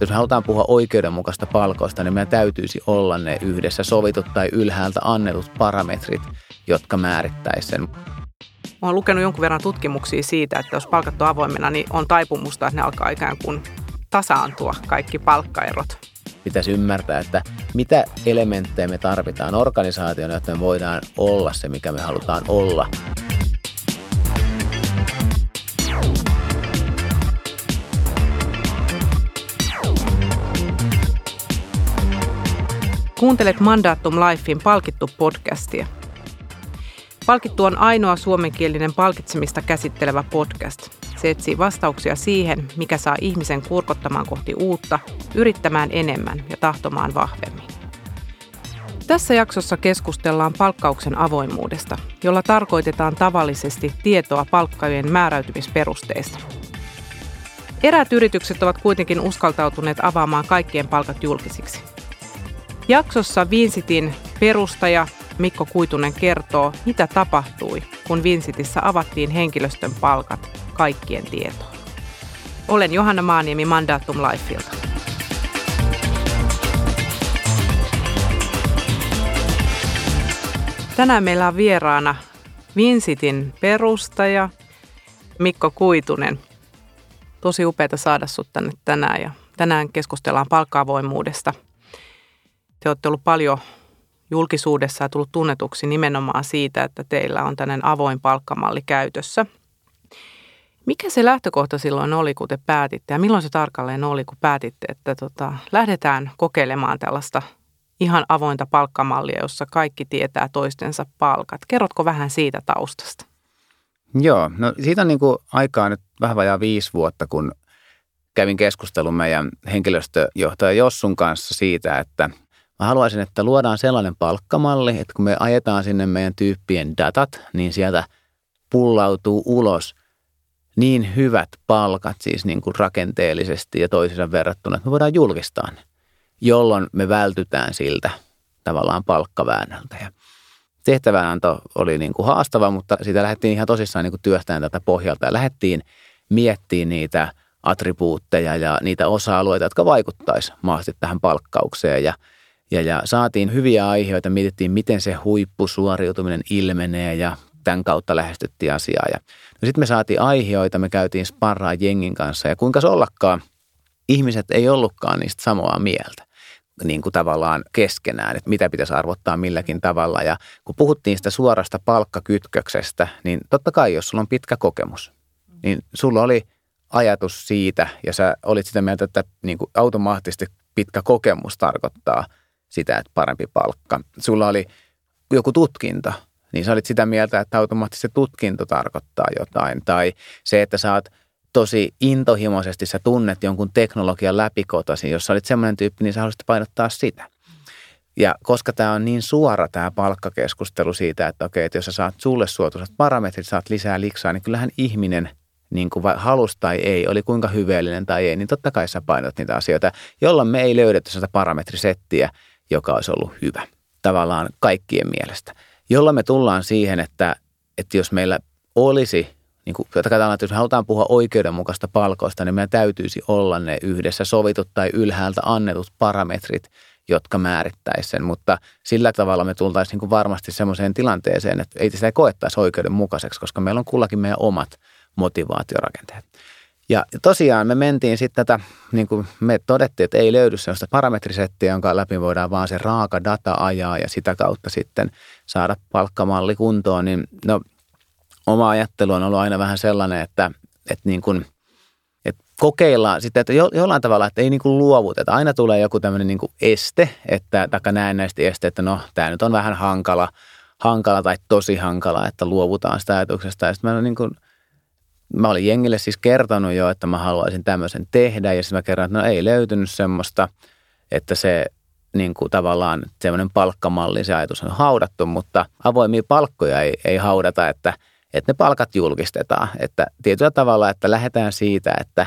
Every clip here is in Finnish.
Jos me halutaan puhua oikeudenmukaista palkoista, niin meidän täytyisi olla ne yhdessä sovitut tai ylhäältä annetut parametrit, jotka määrittäisivät sen. Olen lukenut jonkun verran tutkimuksia siitä, että jos palkat on avoimena, niin on taipumusta, että ne alkaa ikään kuin tasaantua kaikki palkkaerot. Pitäisi ymmärtää, että mitä elementtejä me tarvitaan organisaation, jotta me voidaan olla se, mikä me halutaan olla. Kuuntelet Mandatum Lifein palkittu podcastia. Palkittu on ainoa suomenkielinen palkitsemista käsittelevä podcast. Se etsii vastauksia siihen, mikä saa ihmisen kurkottamaan kohti uutta, yrittämään enemmän ja tahtomaan vahvemmin. Tässä jaksossa keskustellaan palkkauksen avoimuudesta, jolla tarkoitetaan tavallisesti tietoa palkkaajien määräytymisperusteista. Eräät yritykset ovat kuitenkin uskaltautuneet avaamaan kaikkien palkat julkisiksi – Jaksossa Vinsitin perustaja Mikko Kuitunen kertoo, mitä tapahtui, kun Vinsitissä avattiin henkilöstön palkat kaikkien tietoon. Olen Johanna Maaniemi Mandatum Lifeilta. Tänään meillä on vieraana Vinsitin perustaja Mikko Kuitunen. Tosi upeaa saada sinut tänne tänään ja tänään keskustellaan palkkaavoimuudesta – te olette ollut paljon julkisuudessa ja tullut tunnetuksi nimenomaan siitä, että teillä on tämmöinen avoin palkkamalli käytössä. Mikä se lähtökohta silloin oli, kun te päätitte ja milloin se tarkalleen oli, kun päätitte, että tota, lähdetään kokeilemaan tällaista ihan avointa palkkamallia, jossa kaikki tietää toistensa palkat. Kerrotko vähän siitä taustasta? Joo, no siitä on niin kuin aikaa nyt vähän vajaa viisi vuotta, kun kävin keskustelun meidän henkilöstöjohtaja Jossun kanssa siitä, että – Mä haluaisin, että luodaan sellainen palkkamalli, että kun me ajetaan sinne meidän tyyppien datat, niin sieltä pullautuu ulos niin hyvät palkat siis niin kuin rakenteellisesti ja toisensa verrattuna, että me voidaan julkistaa ne, jolloin me vältytään siltä tavallaan palkkaväännöltä. Ja tehtävänanto oli niin kuin haastava, mutta siitä lähdettiin ihan tosissaan niin kuin työstämään tätä pohjalta ja lähdettiin miettimään niitä attribuutteja ja niitä osa-alueita, jotka vaikuttaisi mahdollisesti tähän palkkaukseen ja – ja, ja saatiin hyviä aiheita, mietittiin miten se huippusuoriutuminen ilmenee ja tämän kautta lähestyttiin asiaa. Ja no sitten me saatiin aiheita, me käytiin sparraa jengin kanssa ja kuinka se ollakaan, ihmiset ei ollutkaan niistä samaa mieltä niin kuin tavallaan keskenään, että mitä pitäisi arvottaa milläkin tavalla. Ja kun puhuttiin sitä suorasta palkkakytköksestä, niin totta kai jos sulla on pitkä kokemus, niin sulla oli ajatus siitä ja sä olit sitä mieltä, että niin kuin automaattisesti pitkä kokemus tarkoittaa – sitä, että parempi palkka. Sulla oli joku tutkinto, niin sä olit sitä mieltä, että automaattisesti se tutkinto tarkoittaa jotain. Tai se, että sä oot tosi intohimoisesti, sä tunnet jonkun teknologian läpikotasi. Jos sä olit semmoinen tyyppi, niin sä haluaisit painottaa sitä. Ja koska tämä on niin suora tämä palkkakeskustelu siitä, että okei, että jos sä saat sulle suotuisat parametrit, saat lisää liksaa, niin kyllähän ihminen niin kuin halus tai ei, oli kuinka hyveellinen tai ei, niin totta kai sä painot niitä asioita, jolloin me ei löydetty sitä parametrisettiä, joka olisi ollut hyvä tavallaan kaikkien mielestä. Jolla me tullaan siihen, että, että jos meillä olisi, niin kuin, että jos me halutaan puhua oikeudenmukaista palkoista, niin meidän täytyisi olla ne yhdessä sovitut tai ylhäältä annetut parametrit, jotka määrittäisi sen. Mutta sillä tavalla me tultaisiin niin kuin varmasti semmoiseen tilanteeseen, että ei sitä koettaisi oikeudenmukaiseksi, koska meillä on kullakin meidän omat motivaatiorakenteet. Ja tosiaan me mentiin sitten tätä, niin kuin me todettiin, että ei löydy sellaista parametrisettiä, jonka läpi voidaan vaan se raaka data ajaa ja sitä kautta sitten saada palkkamalli kuntoon. Niin no, oma ajattelu on ollut aina vähän sellainen, että, että niin kuin, että kokeillaan sitten, että jo, jollain tavalla, että ei niin kuin luovuteta. Aina tulee joku tämmöinen niin kuin este, että taikka näistä este, että no tämä nyt on vähän hankala, hankala tai tosi hankala, että luovutaan sitä ajatuksesta. Ja sitten mä niin kuin – mä olin jengille siis kertonut jo, että mä haluaisin tämmöisen tehdä ja sitten mä kerron, että no ei löytynyt semmoista, että se niin kuin tavallaan semmoinen palkkamalli, se ajatus on haudattu, mutta avoimia palkkoja ei, ei haudata, että, että ne palkat julkistetaan. Että tietyllä tavalla, että lähdetään siitä, että,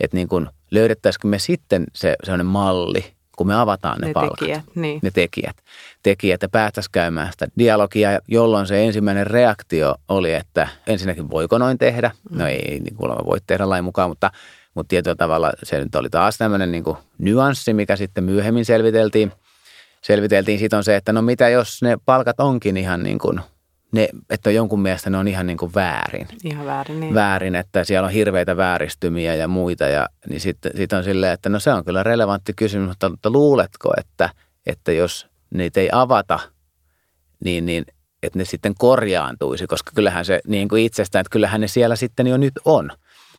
että niin kuin löydettäisikö me sitten se sellainen malli, kun me avataan ne, ne palkat. Tekijät, niin. Ne tekijät. Tekijät ja päästäisiin käymään sitä dialogia, jolloin se ensimmäinen reaktio oli, että ensinnäkin voiko noin tehdä? No mm. ei niin kuulemma voi tehdä lain mukaan, mutta, mutta tietyllä tavalla se nyt oli taas tämmöinen niin kuin nyanssi, mikä sitten myöhemmin selviteltiin. Selviteltiin siitä on se, että no mitä jos ne palkat onkin ihan niin kuin, ne, että jonkun mielestä ne on ihan niin kuin väärin. Ihan väärin, niin. Väärin, että siellä on hirveitä vääristymiä ja muita. Ja, niin sitten sit on silleen, että no se on kyllä relevantti kysymys, mutta, mutta luuletko, että, että jos niitä ei avata, niin, niin että ne sitten korjaantuisi, koska kyllähän se niin kuin itsestään, että kyllähän ne siellä sitten jo nyt on.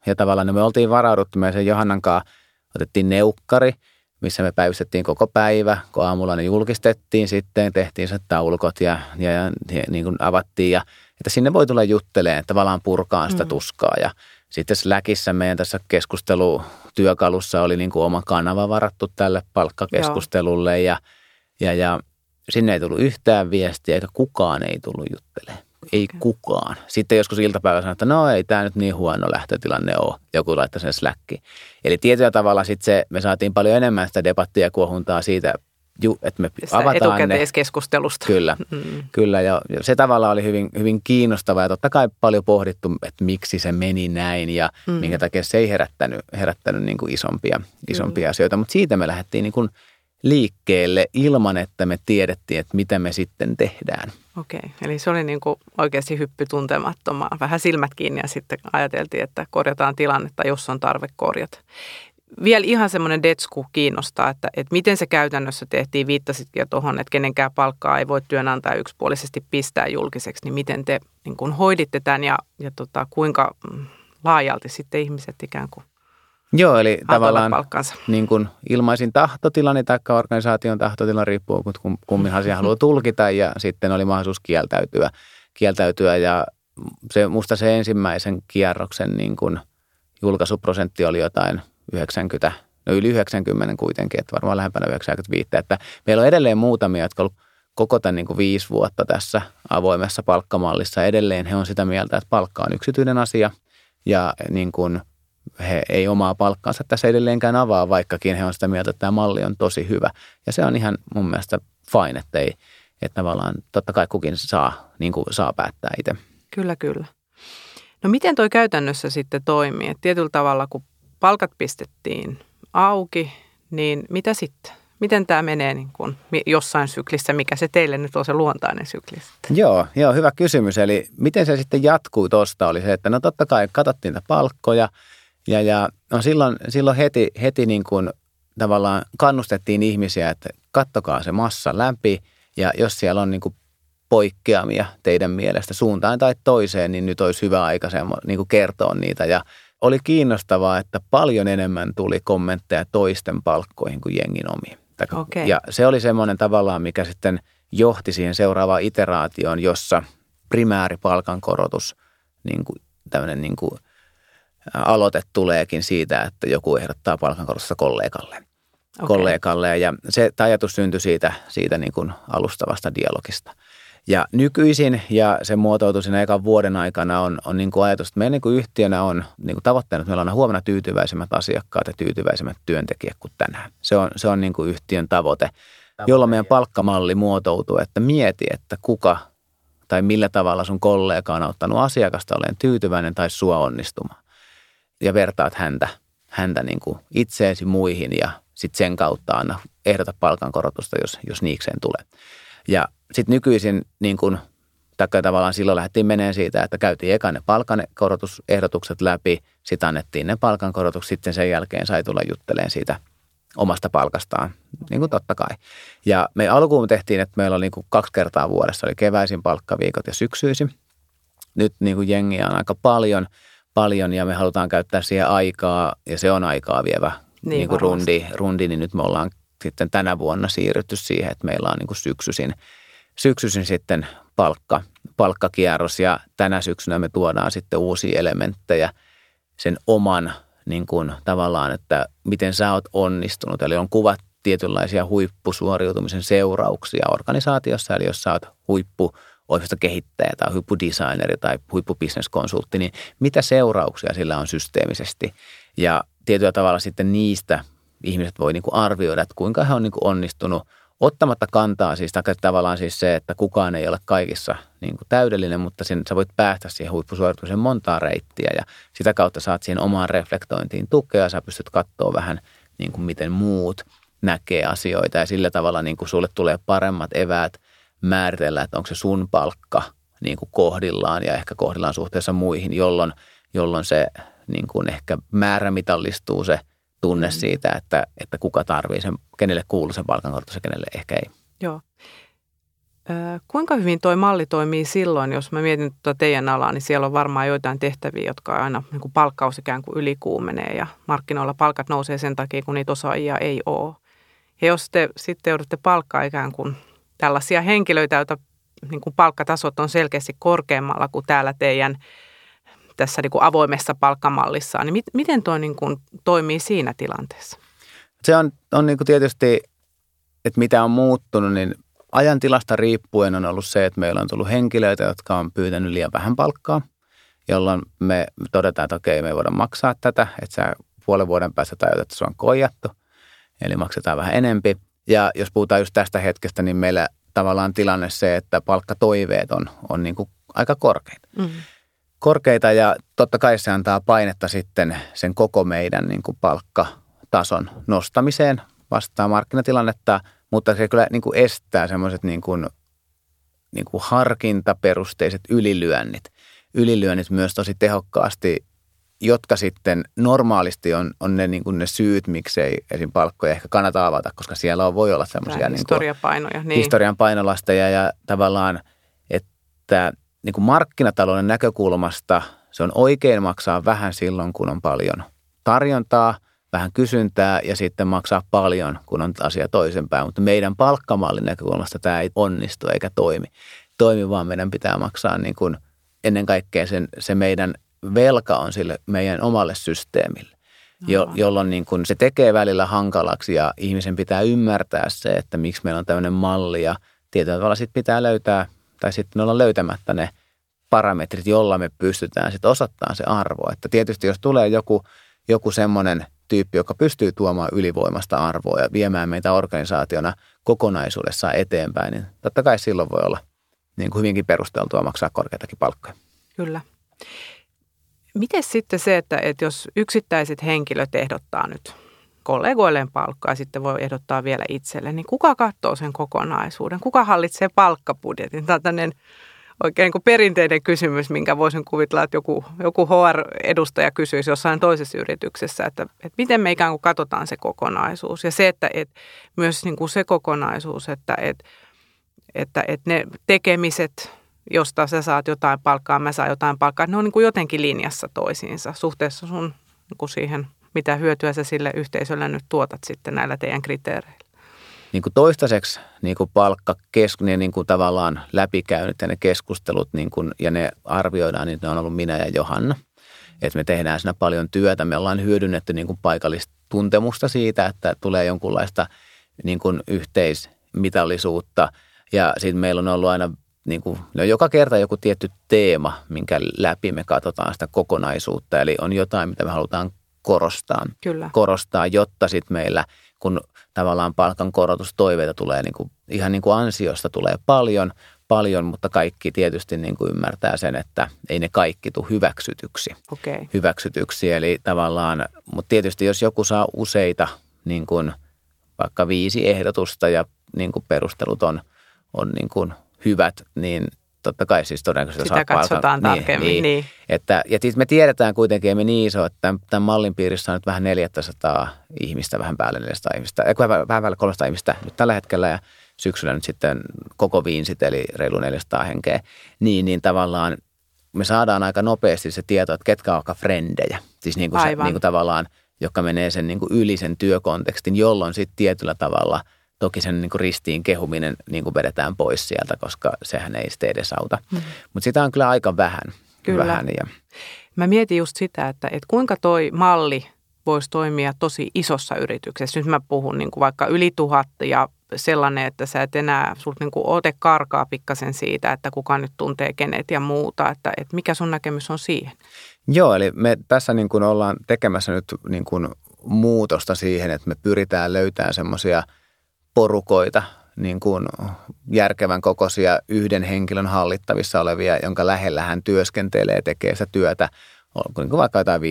Ja tavallaan me oltiin varauduttu, me sen Johannan kanssa otettiin neukkari, missä me päivystettiin koko päivä, kun aamulla ne julkistettiin sitten, tehtiin se taulukot ja, ja, ja, ja niin kuin avattiin ja että sinne voi tulla jutteleen, tavallaan purkaa sitä mm. tuskaa ja sitten Slackissa meidän tässä keskustelutyökalussa oli niin kuin oma kanava varattu tälle palkkakeskustelulle ja, ja, ja sinne ei tullut yhtään viestiä eikä kukaan ei tullut juttelemaan. Ei okay. kukaan. Sitten joskus iltapäivällä sanoi, että no ei tämä nyt niin huono lähtötilanne ole. Joku laittoi sen Slackiin. Eli tietyllä tavalla sitten se, me saatiin paljon enemmän sitä debattia ja kuohuntaa siitä, että me Sitä avataan etukäteiskeskustelusta. Ne. Kyllä, mm. kyllä ja se tavalla oli hyvin, hyvin kiinnostava ja totta kai paljon pohdittu, että miksi se meni näin ja mm. minkä takia se ei herättänyt, herättänyt niin kuin isompia, isompia mm. asioita. Mutta siitä me lähdettiin niin kuin – liikkeelle ilman, että me tiedettiin, että mitä me sitten tehdään. Okei, eli se oli niin kuin oikeasti hyppy tuntemattomaan. Vähän silmät kiinni ja sitten ajateltiin, että korjataan tilannetta, jos on tarve korjata. Vielä ihan semmoinen detsku kiinnostaa, että, että miten se käytännössä tehtiin. Viittasitkin jo tuohon, että kenenkään palkkaa ei voi työnantaja yksipuolisesti pistää julkiseksi. Niin miten te niin kuin hoiditte tämän ja, ja tota, kuinka laajalti sitten ihmiset ikään kuin Joo, eli tavallaan niin kuin ilmaisin tahtotilani tai organisaation tahtotila riippuu, kun kummin asia haluaa tulkita ja sitten oli mahdollisuus kieltäytyä, kieltäytyä ja se, musta se ensimmäisen kierroksen niin kuin julkaisuprosentti oli jotain 90, no yli 90 kuitenkin, että varmaan lähempänä 95, että meillä on edelleen muutamia, jotka on koko tämän niin kuin viisi vuotta tässä avoimessa palkkamallissa. Edelleen he on sitä mieltä, että palkka on yksityinen asia ja niin kuin – he ei omaa palkkaansa tässä edelleenkään avaa, vaikkakin he on sitä mieltä, että tämä malli on tosi hyvä. Ja se on ihan mun mielestä fine, että, ei, että tavallaan totta kai kukin saa, niin kuin saa päättää itse. Kyllä, kyllä. No miten toi käytännössä sitten toimii? Et tietyllä tavalla, kun palkat pistettiin auki, niin mitä sitten? Miten tämä menee niin kun jossain syklissä, mikä se teille nyt on se luontainen sykli? Joo, joo, hyvä kysymys. Eli miten se sitten jatkuu tuosta oli se, että no totta kai katsottiin niitä palkkoja – ja, ja no silloin, silloin heti, heti niin kuin tavallaan kannustettiin ihmisiä, että kattokaa se massa läpi ja jos siellä on niin kuin poikkeamia teidän mielestä suuntaan tai toiseen, niin nyt olisi hyvä aika semmo, niin kuin kertoa niitä. Ja oli kiinnostavaa, että paljon enemmän tuli kommentteja toisten palkkoihin kuin jengin omiin. Okay. Ja se oli semmoinen tavallaan, mikä sitten johti siihen seuraavaan iteraatioon, jossa primääripalkankorotus, niin kuin, tämmöinen niin kuin – aloite tuleekin siitä, että joku ehdottaa palkankorotusta kollegalle. Okay. kollegalle ja se ajatus syntyi siitä, siitä niin kuin alustavasta dialogista. Ja nykyisin, ja se muotoutui siinä ekan vuoden aikana, on, on niin kuin ajatus, että meidän niin kuin yhtiönä on niin kuin tavoitteena, että meillä on huomenna tyytyväisemmät asiakkaat ja tyytyväisemmät työntekijät kuin tänään. Se on, se on niin kuin yhtiön tavoite, jolla meidän palkkamalli muotoutuu, että mieti, että kuka tai millä tavalla sun kollega on auttanut asiakasta olemaan tyytyväinen tai sua onnistumaan ja vertaat häntä, häntä niin kuin itseesi muihin ja sitten sen kautta anna ehdota palkankorotusta, jos, jos niikseen tulee. Ja sitten nykyisin niin kuin, taikka tavallaan silloin lähdettiin meneen siitä, että käytiin eka ne palkankorotusehdotukset läpi, sitten annettiin ne palkankorotukset, sitten sen jälkeen sai tulla jutteleen siitä omasta palkastaan, niin kuin totta kai. Ja me alkuun tehtiin, että meillä oli niin kuin kaksi kertaa vuodessa, oli keväisin palkkaviikot ja syksyisin. Nyt niin kuin jengiä on aika paljon – paljon ja me halutaan käyttää siihen aikaa ja se on aikaa vievä niin, niin kuin rundi, rundi, niin nyt me ollaan sitten tänä vuonna siirrytty siihen, että meillä on niin kuin syksyisin, syksyisin sitten palkka, palkkakierros ja tänä syksynä me tuodaan sitten uusia elementtejä sen oman niin kuin tavallaan, että miten sä oot onnistunut. Eli on kuvat tietynlaisia huippusuoriutumisen seurauksia organisaatiossa, eli jos sä oot huippu oikeastaan kehittäjä tai huippudesigneri tai huippubisneskonsultti, niin mitä seurauksia sillä on systeemisesti. Ja tietyllä tavalla sitten niistä ihmiset voi niin kuin arvioida, että kuinka he on niin kuin onnistunut ottamatta kantaa siis tavallaan siis se, että kukaan ei ole kaikissa niin kuin täydellinen, mutta sen, sä voit päästä siihen huippusuoritukseen montaa reittiä ja sitä kautta saat siihen omaan reflektointiin tukea. Sä pystyt katsoa vähän niin kuin miten muut näkee asioita ja sillä tavalla niin kuin sulle tulee paremmat eväät määritellä, että onko se sun palkka niin kuin kohdillaan ja ehkä kohdillaan suhteessa muihin, jolloin, jolloin se niin kuin ehkä määrämitallistuu se tunne mm. siitä, että, että kuka tarvii sen, kenelle kuuluu sen palkankorotus ja kenelle ehkä ei. Joo. Ö, kuinka hyvin tuo malli toimii silloin, jos mä mietin tuota teidän alaa, niin siellä on varmaan joitain tehtäviä, jotka aina niin kuin palkkaus ikään kuin ylikuumenee ja markkinoilla palkat nousee sen takia, kun niitä osaajia ei ole. Ja jos te sitten joudutte palkkaa ikään kuin tällaisia henkilöitä, joita niin kuin palkkatasot on selkeästi korkeammalla kuin täällä teidän tässä niin kuin avoimessa palkkamallissa, niin mit, miten tuo niin kuin toimii siinä tilanteessa? Se on, on niin kuin tietysti, että mitä on muuttunut, niin ajan tilasta riippuen on ollut se, että meillä on tullut henkilöitä, jotka on pyytänyt liian vähän palkkaa, jolloin me todetaan, että okei, me ei voida maksaa tätä, että sä puolen vuoden päästä tajut, että se on koijattu, eli maksetaan vähän enempi. Ja jos puhutaan just tästä hetkestä, niin meillä tavallaan tilanne se, että palkkatoiveet on, on niin kuin aika korkeita. Mm-hmm. Korkeita ja totta kai se antaa painetta sitten sen koko meidän niin kuin palkkatason nostamiseen vastaa markkinatilannetta, mutta se kyllä niin kuin estää semmoiset niin kuin, niin kuin harkintaperusteiset ylilyönnit. Ylilyönnit myös tosi tehokkaasti jotka sitten normaalisti on, on ne, niin kuin ne syyt, miksei esim. palkkoja ehkä kannata avata, koska siellä on, voi olla semmoisia niin historiapainoja. Niin. Historian painolasteja ja tavallaan, että niin kuin markkinatalouden näkökulmasta se on oikein maksaa vähän silloin, kun on paljon tarjontaa, vähän kysyntää ja sitten maksaa paljon, kun on asia toisenpäin. Mutta meidän palkkamallin näkökulmasta tämä ei onnistu eikä toimi. Toimi, vaan meidän pitää maksaa niin kuin ennen kaikkea sen, se meidän velka on sille meidän omalle systeemille, jo, jolloin niin kun se tekee välillä hankalaksi ja ihmisen pitää ymmärtää se, että miksi meillä on tämmöinen malli ja tietyllä tavalla sitten pitää löytää tai sitten olla löytämättä ne parametrit, jolla me pystytään sitten osoittamaan se arvo. Että tietysti jos tulee joku, joku semmoinen tyyppi, joka pystyy tuomaan ylivoimasta arvoa ja viemään meitä organisaationa kokonaisuudessaan eteenpäin, niin totta kai silloin voi olla niin kuin hyvinkin perusteltua maksaa korkeitakin palkkoja. Kyllä. Miten sitten se, että, että jos yksittäiset henkilöt ehdottaa nyt kollegoilleen palkkaa sitten voi ehdottaa vielä itselle, niin kuka katsoo sen kokonaisuuden? Kuka hallitsee palkkabudjetin? Tämä on tämmöinen oikein niin perinteinen kysymys, minkä voisin kuvitella, että joku, joku HR-edustaja kysyisi jossain toisessa yrityksessä, että, että miten me ikään kuin katsotaan se kokonaisuus. Ja se, että, että myös niin kuin se kokonaisuus, että, että, että, että ne tekemiset – josta sä saat jotain palkkaa, mä saan jotain palkkaa. Ne on niin kuin jotenkin linjassa toisiinsa suhteessa sun niin kuin siihen, mitä hyötyä sä sille yhteisölle nyt tuotat sitten näillä teidän kriteereillä. Niin kuin toistaiseksi niin kuin palkka, ne niin kuin tavallaan läpikäynyt ja ne keskustelut niin kuin, ja ne arvioidaan, niin ne on ollut minä ja Johanna. Että me tehdään siinä paljon työtä. Me ollaan hyödynnetty niin kuin paikallista tuntemusta siitä, että tulee jonkunlaista niin kuin yhteismitallisuutta. Ja sitten meillä on ollut aina niin kuin, no joka kerta joku tietty teema, minkä läpi me katsotaan sitä kokonaisuutta. Eli on jotain, mitä me halutaan korostaa, Kyllä. korostaa jotta sitten meillä, kun tavallaan palkan korotustoiveita tulee niin kuin, ihan niin kuin ansiosta tulee paljon, paljon, mutta kaikki tietysti niin kuin ymmärtää sen, että ei ne kaikki tule hyväksytyksi. Okay. hyväksytyksi. Eli tavallaan, mutta tietysti jos joku saa useita, niin kuin vaikka viisi ehdotusta ja niin kuin perustelut on, on niin kuin hyvät, niin totta kai siis todennäköisesti Sitä katsotaan palkan. Niin, tarkemmin, niin. niin. Että, ja siis me tiedetään kuitenkin, emme niin iso, että tämän, tämän mallin piirissä on nyt vähän 400 ihmistä, vähän päälle 400 ihmistä, äh, vähän, vähän päälle 300 ihmistä nyt tällä hetkellä ja syksyllä nyt sitten koko viinsit, eli reilu 400 henkeä, niin, niin tavallaan me saadaan aika nopeasti se tieto, että ketkä ovat frendejä. Siis niin kuin, se, niin kuin tavallaan, joka menee sen niin kuin yli sen työkontekstin, jolloin sitten tietyllä tavalla – Toki sen niin kuin ristiin kehuminen niin kuin vedetään pois sieltä, koska sehän ei sitten edesauta. Mm. Mutta sitä on kyllä aika vähän. Kyllä. Vähän ja... Mä mietin just sitä, että, että kuinka toi malli voisi toimia tosi isossa yrityksessä. Nyt mä puhun niin kuin vaikka yli tuhat ja sellainen, että sä et enää, sulta niin kuin ote karkaa pikkasen siitä, että kuka nyt tuntee kenet ja muuta, että, että mikä sun näkemys on siihen? Joo, eli me tässä niin kuin ollaan tekemässä nyt niin kuin muutosta siihen, että me pyritään löytämään semmoisia – porukoita, niin kuin järkevän kokoisia yhden henkilön hallittavissa olevia, jonka lähellä hän työskentelee, tekee sitä työtä, niin kuin vaikka jotain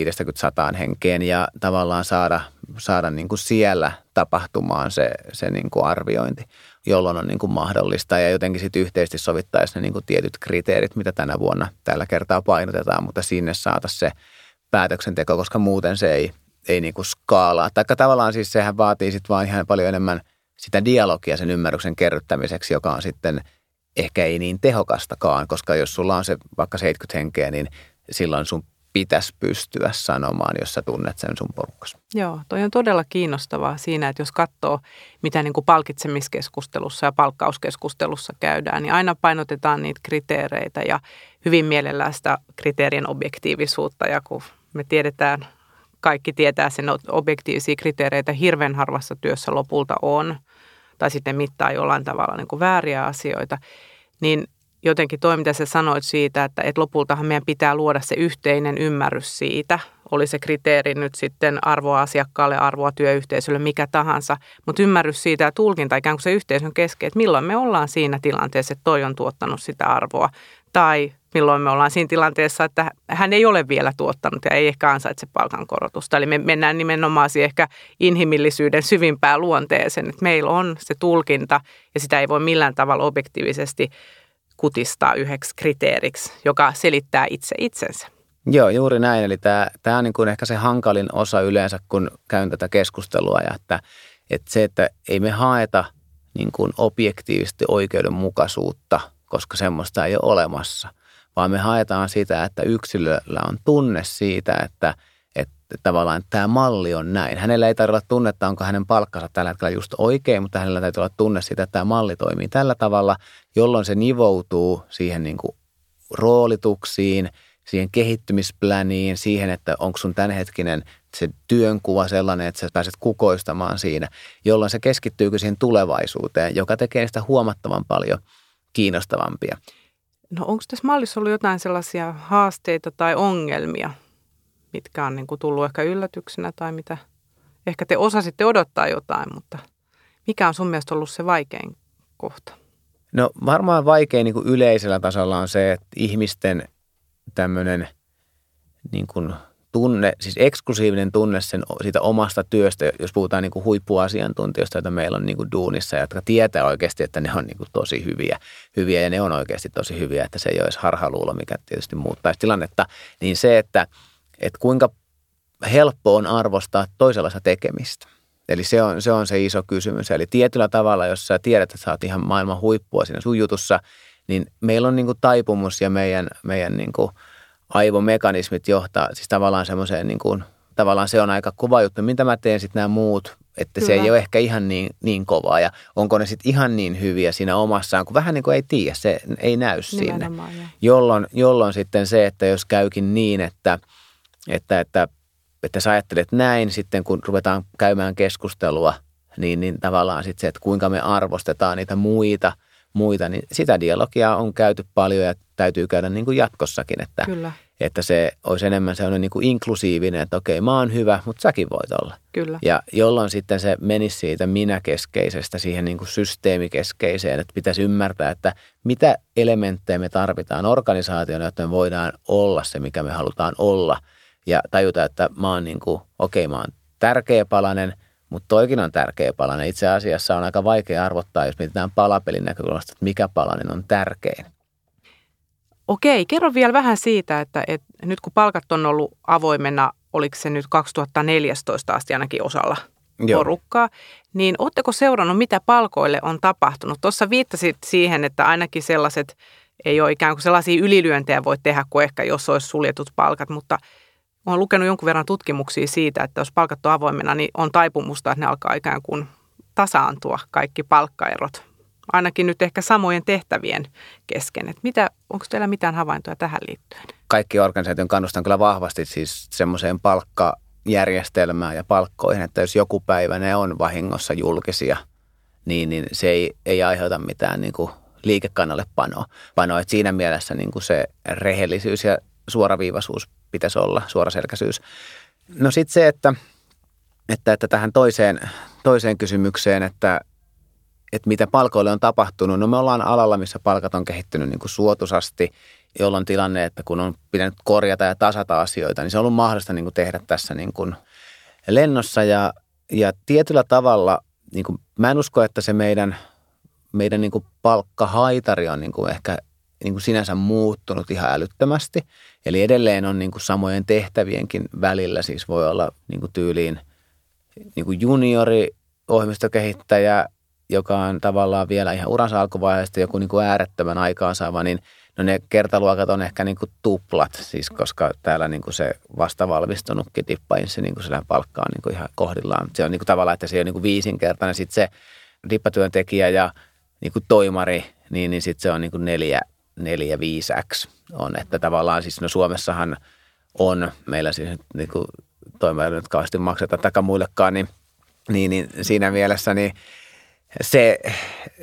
50-100 henkeen ja tavallaan saada, saada niin kuin siellä tapahtumaan se, se niin kuin arviointi, jolloin on niin kuin mahdollista ja jotenkin sitten yhteisesti sovittaisi ne niin kuin tietyt kriteerit, mitä tänä vuonna tällä kertaa painotetaan, mutta sinne saataisiin se päätöksenteko, koska muuten se ei, ei niin kuin skaalaa. Taikka tavallaan siis sehän vaatii sitten vaan ihan paljon enemmän sitä dialogia sen ymmärryksen kerryttämiseksi, joka on sitten ehkä ei niin tehokastakaan, koska jos sulla on se vaikka 70 henkeä, niin silloin sun pitäisi pystyä sanomaan, jos sä tunnet sen sun porukas. Joo, toi on todella kiinnostavaa siinä, että jos katsoo, mitä niin kuin palkitsemiskeskustelussa ja palkkauskeskustelussa käydään, niin aina painotetaan niitä kriteereitä ja hyvin mielellään sitä kriteerien objektiivisuutta. Ja kun me tiedetään, kaikki tietää sen objektiivisia kriteereitä, hirveän harvassa työssä lopulta on, tai sitten mittaa jollain tavalla niin kuin vääriä asioita, niin jotenkin toi, mitä sä sanoit siitä, että, että lopultahan meidän pitää luoda se yhteinen ymmärrys siitä, oli se kriteeri nyt sitten arvoa asiakkaalle, arvoa työyhteisölle, mikä tahansa, mutta ymmärrys siitä ja tulkinta ikään kuin se yhteisön kesken, että milloin me ollaan siinä tilanteessa, että toi on tuottanut sitä arvoa, tai milloin me ollaan siinä tilanteessa, että hän ei ole vielä tuottanut ja ei ehkä ansaitse palkankorotusta. Eli me mennään nimenomaan siihen ehkä inhimillisyyden syvimpään luonteeseen, että meillä on se tulkinta ja sitä ei voi millään tavalla objektiivisesti kutistaa yhdeksi kriteeriksi, joka selittää itse itsensä. Joo, juuri näin. Eli tämä, tämä on niin kuin ehkä se hankalin osa yleensä, kun käyn tätä keskustelua. Ja että, että se, että ei me haeta niin kuin objektiivisesti oikeudenmukaisuutta, koska semmoista ei ole olemassa, vaan me haetaan sitä, että yksilöllä on tunne siitä, että – tavallaan tämä malli on näin. Hänellä ei tarvitse olla tunnetta, onko hänen palkkansa tällä hetkellä just oikein, mutta hänellä täytyy olla tunne siitä, että tämä malli toimii tällä tavalla, jolloin se nivoutuu siihen niin kuin roolituksiin, siihen kehittymispläniin, siihen, että onko sun tämänhetkinen se työnkuva sellainen, että sä pääset kukoistamaan siinä, jolloin se keskittyykö siihen tulevaisuuteen, joka tekee sitä huomattavan paljon kiinnostavampia. No onko tässä mallissa ollut jotain sellaisia haasteita tai ongelmia, mitkä on niin kuin tullut ehkä yllätyksenä tai mitä ehkä te osasitte odottaa jotain, mutta mikä on sun mielestä ollut se vaikein kohta? No varmaan vaikein niin kuin yleisellä tasolla on se, että ihmisten tämmöinen niin kuin tunne, siis eksklusiivinen tunne sen, siitä omasta työstä, jos puhutaan niin kuin huippuasiantuntijoista, joita meillä on niin kuin duunissa, jotka tietää oikeasti, että ne on niin kuin tosi hyviä, hyviä ja ne on oikeasti tosi hyviä, että se ei olisi harhaluulo, mikä tietysti muuttaisi tilannetta, niin se, että – että kuinka helppo on arvostaa toisenlaista tekemistä. Eli se on, se on se iso kysymys. Eli tietyllä tavalla, jos sä tiedät, että sä oot ihan maailman huippua siinä sun jutussa, niin meillä on niin kuin taipumus ja meidän, meidän niin kuin aivomekanismit johtaa siis tavallaan semmoiseen, niin kuin, tavallaan se on aika kova juttu. Mitä mä teen sitten nämä muut, että Kyllä. se ei ole ehkä ihan niin, niin kovaa ja onko ne sitten ihan niin hyviä siinä omassaan, kun vähän niin kuin ei tiedä, se ei näy Nimenomaan, sinne. Jolloin, jolloin sitten se, että jos käykin niin, että – että, että, että sä ajattelet näin sitten, kun ruvetaan käymään keskustelua, niin, niin tavallaan sitten se, että kuinka me arvostetaan niitä muita, muita, niin sitä dialogia on käyty paljon ja täytyy käydä niin kuin jatkossakin, että, Kyllä. että se olisi enemmän sellainen niin kuin inklusiivinen, että okei, mä oon hyvä, mutta säkin voit olla. Kyllä. Ja jolloin sitten se menisi siitä minäkeskeisestä siihen niin kuin systeemikeskeiseen, että pitäisi ymmärtää, että mitä elementtejä me tarvitaan organisaationa, jotta me voidaan olla se, mikä me halutaan olla – ja tajuta, että mä oon niin kuin, okei, mä oon tärkeä palanen, mutta toikin on tärkeä palanen. Itse asiassa on aika vaikea arvottaa, jos mietitään palapelin näkökulmasta, että mikä palanen on tärkein. Okei, kerro vielä vähän siitä, että, että nyt kun palkat on ollut avoimena, oliko se nyt 2014 asti ainakin osalla Joo. porukkaa, niin oletteko seurannut, mitä palkoille on tapahtunut? Tuossa viittasit siihen, että ainakin sellaiset ei ole ikään kuin sellaisia ylilyöntejä voi tehdä kuin ehkä jos olisi suljetut palkat, mutta – olen lukenut jonkun verran tutkimuksia siitä, että jos palkat on avoimena, niin on taipumusta, että ne alkaa ikään kuin tasaantua kaikki palkkaerot. Ainakin nyt ehkä samojen tehtävien kesken. Että mitä, onko teillä mitään havaintoja tähän liittyen? Kaikki organisaation kannustan kyllä vahvasti siis semmoiseen palkkajärjestelmään ja palkkoihin, että jos joku päivä ne on vahingossa julkisia, niin, niin se ei, ei aiheuta mitään niin kuin liikekannalle panoa. panoa. Että siinä mielessä niin kuin se rehellisyys ja suoraviivaisuus pitäisi olla, suoraselkäisyys. No sitten se, että, että, että tähän toiseen, toiseen kysymykseen, että, että mitä palkoille on tapahtunut. No me ollaan alalla, missä palkat on kehittynyt niin kuin suotusasti, jolloin tilanne, että kun on pitänyt korjata ja tasata asioita, niin se on ollut mahdollista niin kuin tehdä tässä niin kuin lennossa. Ja, ja tietyllä tavalla, niin kuin, mä en usko, että se meidän, meidän niin kuin palkkahaitari on niin kuin ehkä niin kuin sinänsä muuttunut ihan älyttömästi. Eli edelleen on niin kuin samojen tehtävienkin välillä, siis voi olla niin kuin tyyliin niin kuin juniori ohjelmistokehittäjä, joka on tavallaan vielä ihan uransa alkuvaiheesta joku niin kuin äärettömän aikaansaava, niin no ne kertaluokat on ehkä niin kuin tuplat, siis koska täällä niin kuin se vastavalmistunutkin dippainsi niin kuin palkka on niin kuin ihan kohdillaan. Se on niin kuin tavallaan, että se on niin kuin viisinkertainen. Sitten se dippatyöntekijä ja niin kuin toimari, niin, niin sitten se on niin kuin neljä, neljä 5x on. Että tavallaan siis no Suomessahan on meillä siis niin kuin toimareille nyt kauheasti makseta takaa muillekaan, niin, niin, niin siinä mielessä niin se,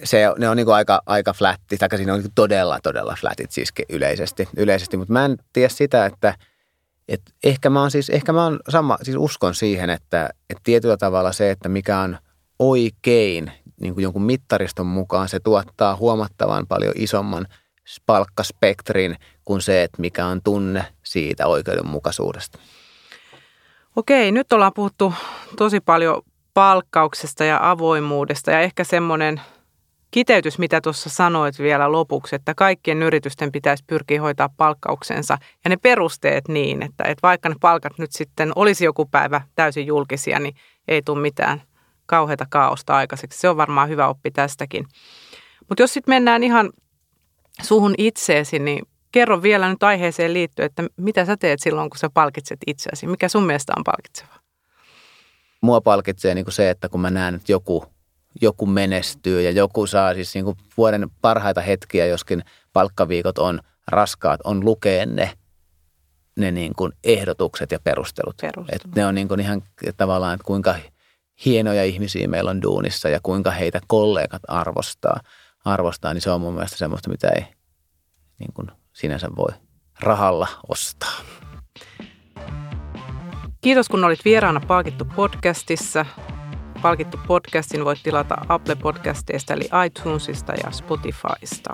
se, ne on niin kuin aika, aika flatti, tai siinä on niin todella, todella flatit siis yleisesti, yleisesti. mutta mä en tiedä sitä, että, että ehkä mä oon siis, ehkä mä oon sama, siis uskon siihen, että, että tietyllä tavalla se, että mikä on oikein niin kuin jonkun mittariston mukaan, se tuottaa huomattavan paljon isomman palkkaspektrin kuin se, että mikä on tunne siitä oikeudenmukaisuudesta. Okei, nyt ollaan puhuttu tosi paljon palkkauksesta ja avoimuudesta ja ehkä semmoinen kiteytys, mitä tuossa sanoit vielä lopuksi, että kaikkien yritysten pitäisi pyrkiä hoitaa palkkauksensa ja ne perusteet niin, että, että vaikka ne palkat nyt sitten olisi joku päivä täysin julkisia, niin ei tule mitään kauheata kaaosta aikaiseksi. Se on varmaan hyvä oppi tästäkin. Mutta jos sitten mennään ihan suhun itseesi, niin kerro vielä nyt aiheeseen liittyen, että mitä sä teet silloin, kun sä palkitset itseäsi? Mikä sun mielestä on palkitsevaa? Mua palkitsee niin kuin se, että kun mä näen, että joku, joku menestyy ja joku saa siis niin kuin vuoden parhaita hetkiä, joskin palkkaviikot on raskaat, on lukea ne, ne niin kuin ehdotukset ja perustelut. perustelut. Et ne on niin kuin ihan tavallaan, että kuinka hienoja ihmisiä meillä on duunissa ja kuinka heitä kollegat arvostaa, arvostaa niin se on mun mielestä semmoista, mitä ei niin kuin sinänsä voi rahalla ostaa. Kiitos kun olit vieraana Palkittu podcastissa. Palkittu podcastin voit tilata Apple Podcasteista eli iTunesista ja Spotifysta.